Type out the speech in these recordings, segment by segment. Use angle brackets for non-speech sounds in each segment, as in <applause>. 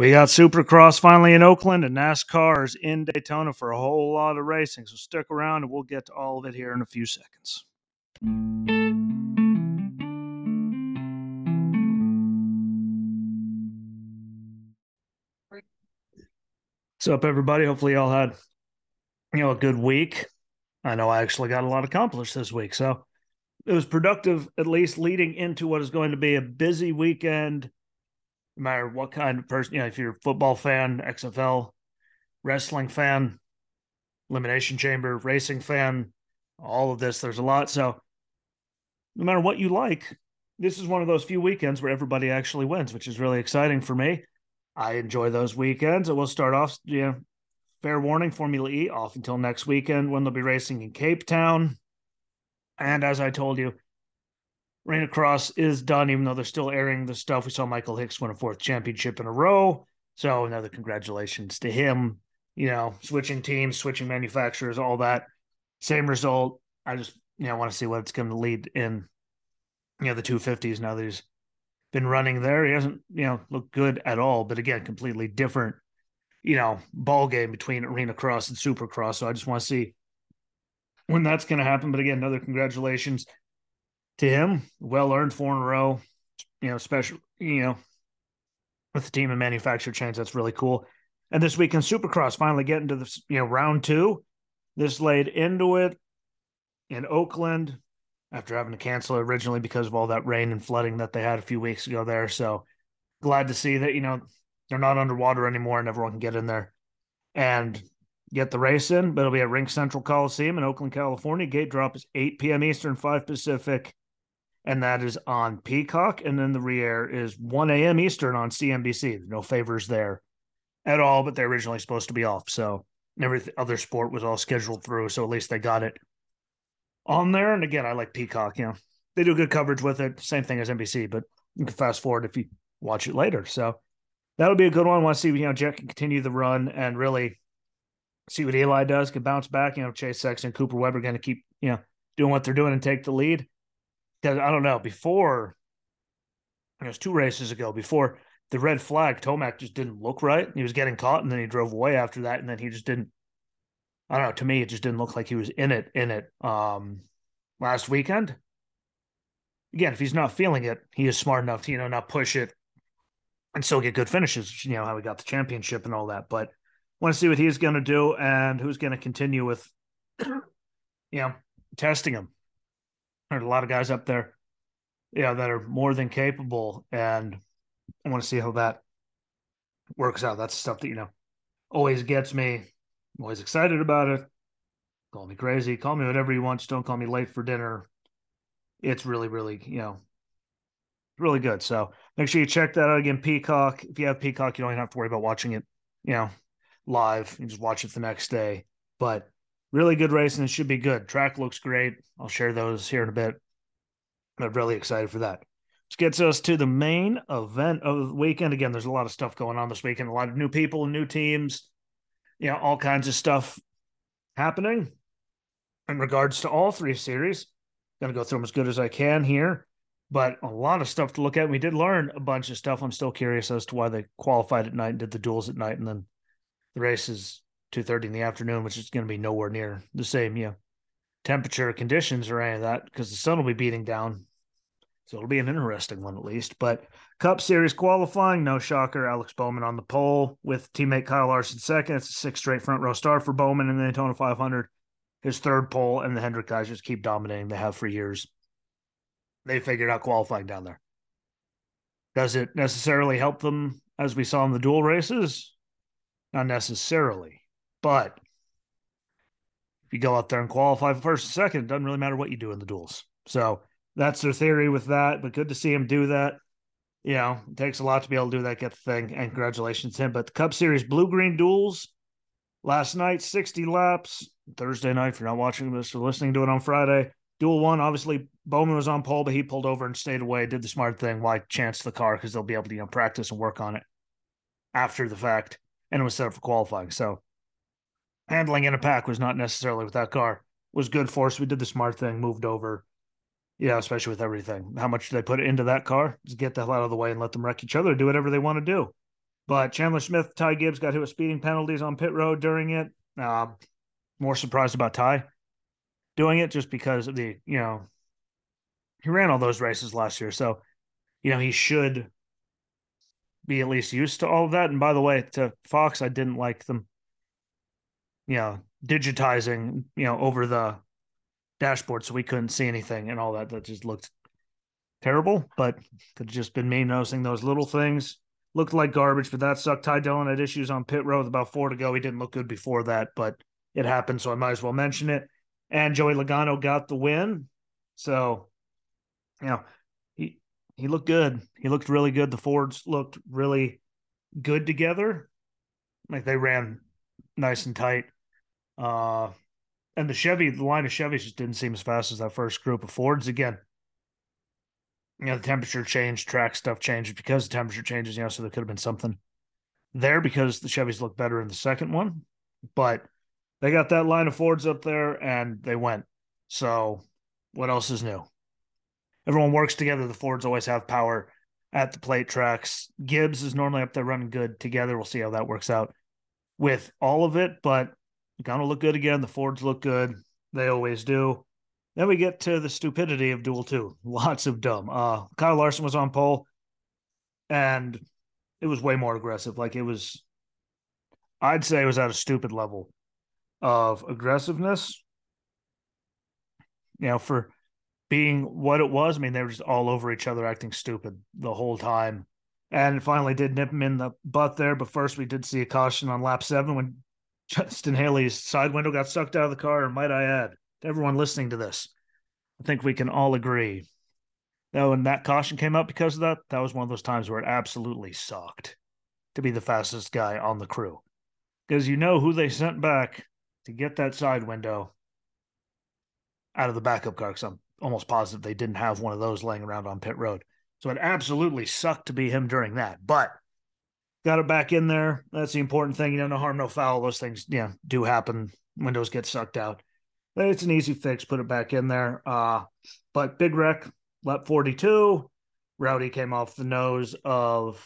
We got Supercross finally in Oakland and NASCAR is in Daytona for a whole lot of racing. So stick around and we'll get to all of it here in a few seconds. What's up, everybody? Hopefully, y'all had you know a good week. I know I actually got a lot accomplished this week, so it was productive, at least leading into what is going to be a busy weekend no matter what kind of person, you know, if you're a football fan, XFL, wrestling fan, elimination chamber, racing fan, all of this, there's a lot. So no matter what you like, this is one of those few weekends where everybody actually wins, which is really exciting for me. I enjoy those weekends. And we'll start off, you know, fair warning, Formula E off until next weekend when they'll be racing in Cape Town. And as I told you, Arena Cross is done, even though they're still airing the stuff. We saw Michael Hicks win a fourth championship in a row. So another congratulations to him. You know, switching teams, switching manufacturers, all that. Same result. I just, you know, want to see what it's going to lead in, you know, the 250s now that he's been running there. He hasn't, you know, looked good at all. But again, completely different, you know, ball game between Arena Cross and Supercross. So I just want to see when that's going to happen. But again, another congratulations to him. Well earned four in a row. You know, special. You know, with the team and manufacturer chains, that's really cool. And this weekend, Supercross finally getting to the you know round two. This laid into it in Oakland after having to cancel it originally because of all that rain and flooding that they had a few weeks ago there. So glad to see that you know they're not underwater anymore and everyone can get in there and get the race in. But it'll be at RingCentral Coliseum in Oakland, California. Gate drop is 8 p.m. Eastern, 5 Pacific and that is on Peacock. And then the re-air is 1 a.m. Eastern on CNBC. No favors there at all, but they're originally supposed to be off. So every other sport was all scheduled through. So at least they got it on there. And again, I like Peacock. You know, they do good coverage with it. Same thing as NBC, but you can fast forward if you watch it later. So that'll be a good one. I want to see, you know, Jack can continue the run and really see what Eli does, can bounce back. You know, Chase Sexton, Cooper Webber going to keep, you know, doing what they're doing and take the lead because I don't know before. It was two races ago before the red flag. Tomac just didn't look right. He was getting caught, and then he drove away after that, and then he just didn't. I don't know. To me, it just didn't look like he was in it. In it um, last weekend. Again, if he's not feeling it, he is smart enough to you know not push it and still get good finishes. You know how he got the championship and all that. But want to see what he's going to do and who's going to continue with, <clears throat> you know, testing him. There's a lot of guys up there, yeah, that are more than capable, and I want to see how that works out. That's stuff that you know always gets me. I'm always excited about it. Call me crazy, call me whatever you want. Just don't call me late for dinner. It's really, really, you know, really good. So make sure you check that out again. Peacock. If you have Peacock, you don't even have to worry about watching it, you know, live. You just watch it the next day. But really good race and it should be good. Track looks great. I'll share those here in a bit. I'm really excited for that. Which gets us to the main event of the weekend. Again, there's a lot of stuff going on this weekend, a lot of new people and new teams, you know, all kinds of stuff happening in regards to all three series. Gonna go through them as good as I can here, but a lot of stuff to look at. We did learn a bunch of stuff. I'm still curious as to why they qualified at night and did the duels at night and then the races two thirty in the afternoon, which is going to be nowhere near the same, you know, temperature conditions or any of that because the sun will be beating down. So it'll be an interesting one at least. But Cup Series qualifying, no shocker. Alex Bowman on the pole with teammate Kyle Larson second. It's a six straight front row start for Bowman in the Daytona 500. His third pole, and the Hendrick guys just keep dominating. They have for years. They figured out qualifying down there. Does it necessarily help them as we saw in the dual races? Not necessarily. But if you go out there and qualify first and second, it doesn't really matter what you do in the duels. So that's their theory with that. But good to see him do that. You know, it takes a lot to be able to do that, get the thing, and congratulations to him. But the Cup Series Blue Green Duels last night, 60 laps. Thursday night, if you're not watching this or listening to it on Friday. Duel one, obviously Bowman was on pole, but he pulled over and stayed away, did the smart thing. Why chance the car? Because they'll be able to you know practice and work on it after the fact. And it was set up for qualifying. So handling in a pack was not necessarily with that car was good for us. We did the smart thing, moved over. Yeah, especially with everything. How much do they put into that car? Just get the hell out of the way and let them wreck each other, do whatever they want to do. But Chandler Smith, Ty Gibbs got hit with speeding penalties on pit road during it. Um, more surprised about Ty doing it just because of the, you know, he ran all those races last year. So, you know, he should be at least used to all of that. And by the way, to Fox, I didn't like them, you know, digitizing, you know, over the dashboard so we couldn't see anything and all that. That just looked terrible, but could just been me noticing those little things. Looked like garbage, but that sucked. Ty Dillon had issues on pit road with about four to go. He didn't look good before that, but it happened, so I might as well mention it. And Joey Logano got the win. So, you know, he he looked good. He looked really good. The Fords looked really good together. Like they ran nice and tight. Uh and the Chevy, the line of Chevys just didn't seem as fast as that first group of Fords. Again, you know, the temperature changed, track stuff changed because the temperature changes, you know, so there could have been something there because the Chevys looked better in the second one. But they got that line of Fords up there and they went. So what else is new? Everyone works together. The Fords always have power at the plate tracks. Gibbs is normally up there running good together. We'll see how that works out with all of it, but gonna look good again. The Fords look good. They always do. Then we get to the stupidity of Duel 2. <laughs> Lots of dumb. Uh, Kyle Larson was on pole, and it was way more aggressive. Like it was, I'd say it was at a stupid level of aggressiveness. You know, for being what it was, I mean, they were just all over each other, acting stupid the whole time. And finally did nip him in the butt there. But first, we did see a caution on lap seven when Justin Haley's side window got sucked out of the car. Might I add, to everyone listening to this, I think we can all agree that when that caution came up because of that, that was one of those times where it absolutely sucked to be the fastest guy on the crew. Because you know who they sent back to get that side window out of the backup car. Because I'm almost positive they didn't have one of those laying around on pit road. So it absolutely sucked to be him during that. But got it back in there. That's the important thing. You know, no harm, no foul. Those things, yeah, do happen. Windows get sucked out. It's an easy fix. Put it back in there. Uh, but big wreck, lap 42. Rowdy came off the nose of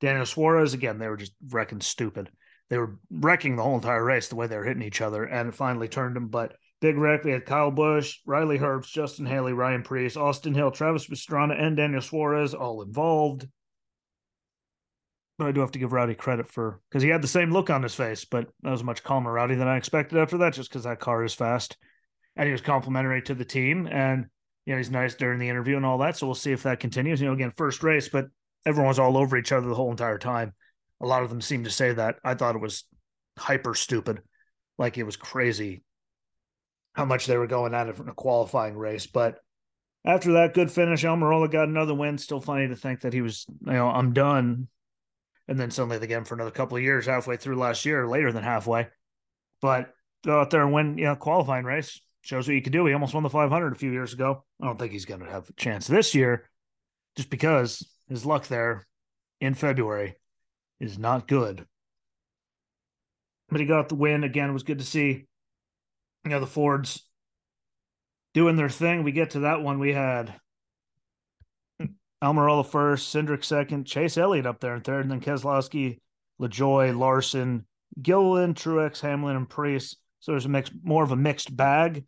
Daniel Suarez. Again, they were just wrecking stupid. They were wrecking the whole entire race the way they were hitting each other and it finally turned them. But big wreck, we had Kyle Busch, Riley Herbst, Justin Haley, Ryan Preece, Austin Hill, Travis Pastrana, and Daniel Suarez all involved but I do have to give Rowdy credit for because he had the same look on his face, but that was much calmer Rowdy than I expected after that, just because that car is fast. And he was complimentary to the team. And, you know, he's nice during the interview and all that. So we'll see if that continues. You know, again, first race, but everyone was all over each other the whole entire time. A lot of them seemed to say that. I thought it was hyper stupid. Like it was crazy how much they were going at it in a qualifying race. But after that good finish, Almirola got another win. Still funny to think that he was, you know, I'm done and then suddenly they get him for another couple of years, halfway through last year, later than halfway. But go out there and win, you know, qualifying race shows what you can do. He almost won the 500 a few years ago. I don't think he's going to have a chance this year, just because his luck there in February is not good. But he got the win again. It was good to see, you know, the Fords doing their thing. We get to that one. We had Almirola first, Cindric second, Chase Elliott up there in third, and then Keselowski, LaJoie, Larson, Gilliland, Truex, Hamlin, and Preece. So there's a mix, more of a mixed bag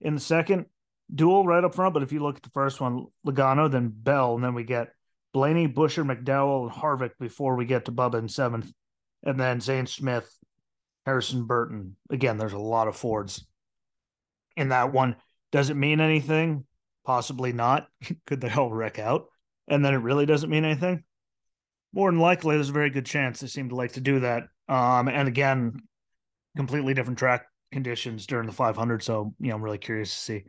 in the second duel right up front. But if you look at the first one, Logano, then Bell, and then we get Blaney, Buescher, McDowell, and Harvick before we get to Bubba in seventh, and then Zane Smith, Harrison Burton. Again, there's a lot of Fords in that one. Does it mean anything? Possibly not. <laughs> Could they all wreck out? And then it really doesn't mean anything, more than likely there's a very good chance they seem to like to do that. Um, and again, completely different track conditions during the 500. So you know, I'm really curious to see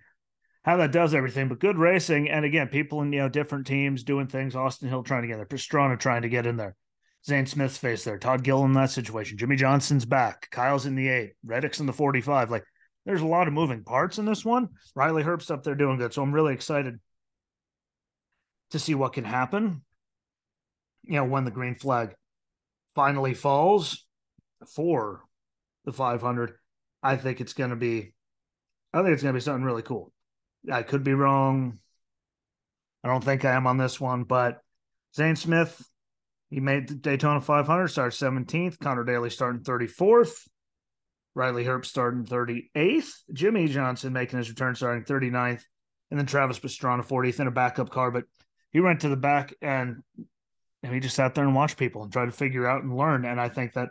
how that does everything. But good racing, and again, people in you know different teams doing things. Austin Hill trying to get there, Pastrana trying to get in there. Zane Smith's face there, Todd Gill in that situation. Jimmie Johnson's back. Kyle's in the eight. Reddick's in the 45. Like, there's a lot of moving parts in this one. Riley Herbst up there doing good. So I'm really excited to see what can happen. You know, when the green flag finally falls for the 500, I think it's going to be, I think it's going to be something really cool. I could be wrong. I don't think I am on this one, but Zane Smith, He made the Daytona 500, started 17th. Conor Daly starting 34th. Riley Herbst starting 38th. Jimmie Johnson making his return starting 39th. And then Travis Pastrana 40th in a backup car. But he went to the back and, and he just sat there and watched people and tried to figure out and learn. And I think that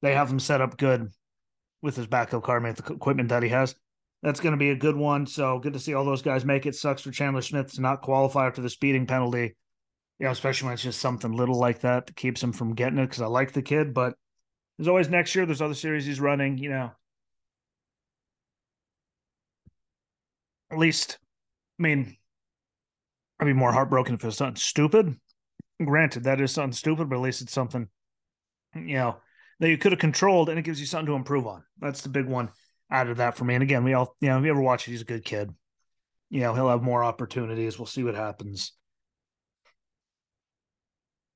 they have him set up good with his backup car, with the equipment that he has. That's going to be a good one. So good to see all those guys make it. Sucks for Chandler Smith to not qualify after the speeding penalty you know, especially when it's just something little like that that keeps him from getting it because I like the kid. But there's always next year. There's other series he's running. You know, at least, I mean, I'd be more heartbroken if it was something stupid. Granted, that is something stupid, but at least it's something, you know, that you could have controlled and it gives you something to improve on. That's the big one out of that for me. And again, we all, you know, if you ever watch it, he's a good kid. You know, he'll have more opportunities. We'll see what happens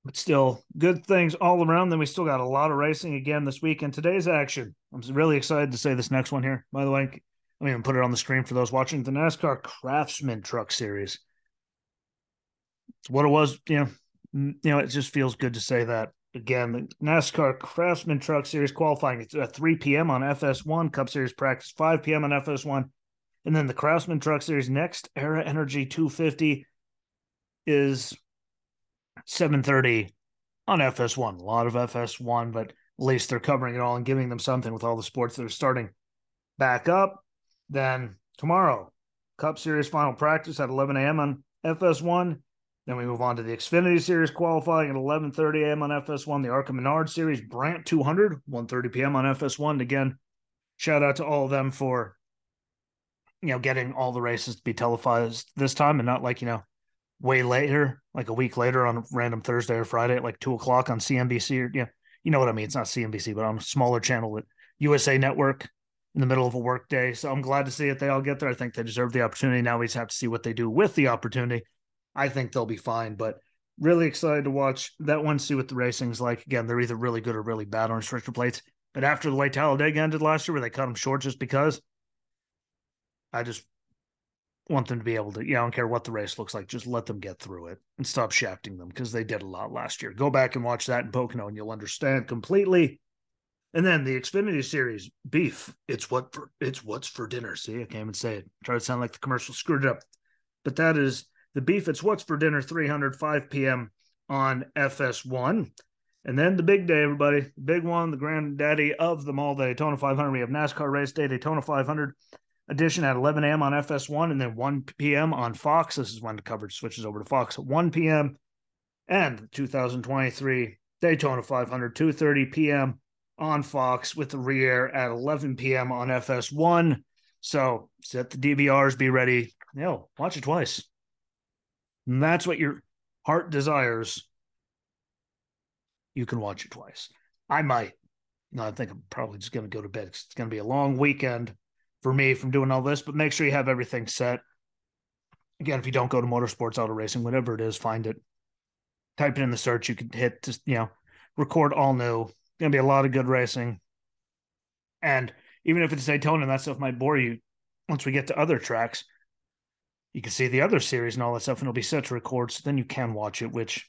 but still good things all around. Then we still got a lot of racing again this week. And today's action, I'm really excited to say this next one here. By the way, let me even put it on the screen for those watching the NASCAR Craftsman Truck Series. It's what it was, you know. You know, it just feels good to say that again. The NASCAR Craftsman Truck Series qualifying it's at 3 p.m. on FS1. Cup Series practice 5 p.m. on FS1, and then the Craftsman Truck Series NextEra Energy 250 is 7:30 on FS1. A lot of FS1, but at least they're covering it all and giving them something with all the sports that are starting back up. Then tomorrow, Cup Series final practice at 11 a.m. on FS1. Then we move on to the Xfinity Series qualifying at 11:30 a.m. on FS1. The ARCA Menard Series Brandt 200 1:30 p.m. on FS1. Again, shout out to all of them for you know getting all the races to be televised this time and not like you know way later, like a week later on a random Thursday or Friday at like two o'clock on CNBC or yeah, you know what I mean. It's not CNBC, but on a smaller channel at USA Network in the middle of a work day. So I'm glad to see it. They all get there. I think they deserve the opportunity. Now we just have to see what they do with the opportunity. I think they'll be fine, but really excited to watch that one, see what the racing's like. Again, they're either really good or really bad on restrictor plates. But after the way Talladega ended last year, where they cut them short just because, I just want them to be able to, yeah, I don't care what the race looks like, just let them get through it and stop shafting them because they did a lot last year. Go back and watch that in Pocono and you'll understand completely. And then the Xfinity series, beef. It's what for it's what's for dinner. See, I can't even say it. Try to sound like the commercial screwed it up. But that is the beef. It's what's for dinner, 305 p.m. on FS1. And then the big day, everybody, big one, the granddaddy of them all, the Daytona 500. We have NASCAR race day, Daytona 500 edition at 11 a.m. on FS1 and then 1 p.m. on Fox. This is when the coverage switches over to Fox at 1 p.m. and 2023 Daytona 500, 2.30 p.m. on Fox with the re-air at 11 p.m. on FS1. So set the DVRs, be ready. You know, watch it twice. And that's what your heart desires. You can watch it twice. I might. No, I think I'm probably just going to go to bed. It's going to be a long weekend for me from doing all this, but make sure you have everything set. Again, if you don't go to motorsports, auto racing, whatever it is, find it. Type it in the search. You can hit just, you know, record all new. Gonna be a lot of good racing. And even if it's Daytona and that stuff might bore you, once we get to other tracks, you can see the other series and all that stuff, and it'll be set to record. So then you can watch it, which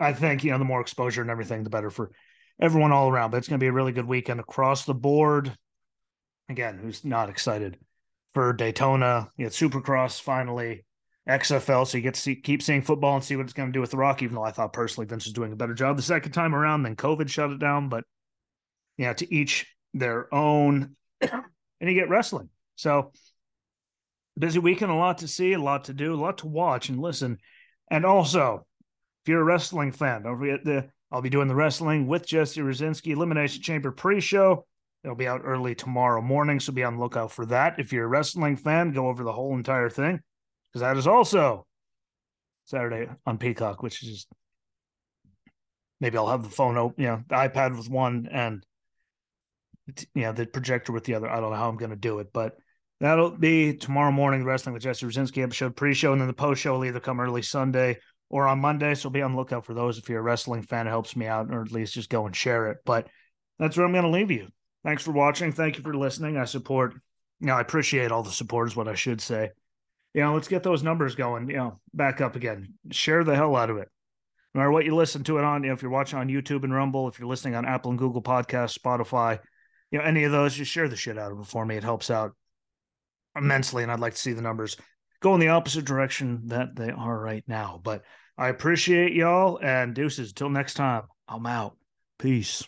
I think, you know, the more exposure and everything, the better for everyone all around. But it's going to be a really good weekend across the board again, who's not excited for Daytona? You get Supercross finally, XFL, so you get to see, keep seeing football and see what it's going to do with the Rock. Even though I thought personally Vince was doing a better job the second time around, then COVID shut it down. But yeah, to each their own, <coughs> and you get wrestling. So busy weekend, a lot to see, a lot to do, a lot to watch and listen. And also, if you're a wrestling fan, don't forget the I'll be doing the wrestling with Jesse Rucinski Elimination Chamber pre-show It'll be out early tomorrow morning, so be on the lookout for that. If you're a wrestling fan, go over the whole entire thing because that is also Saturday on Peacock, which is just maybe I'll have the phone open, you know, the iPad with one and you know the projector with the other. I don't know how I'm going to do it, but that'll be tomorrow morning. Wrestling with Jesse Rucinski episode pre-show, and then the post-show will either come early Sunday or on Monday. So be on the lookout for those. If you're a wrestling fan, it helps me out, or at least just go and share it. But that's where I'm going to leave you. Thanks for watching. Thank you for listening. I support, you know, I appreciate all the support, is what I should say. You know, let's get those numbers going, you know, back up again. Share the hell out of it. no matter what you listen to it on, you know, if you're watching on YouTube and Rumble, if you're listening on Apple and Google Podcasts, Spotify, you know, any of those, just share the shit out of it for me. It helps out immensely, and I'd like to see the numbers go in the opposite direction that they are right now. But I appreciate y'all and deuces. Till next time, I'm out. Peace.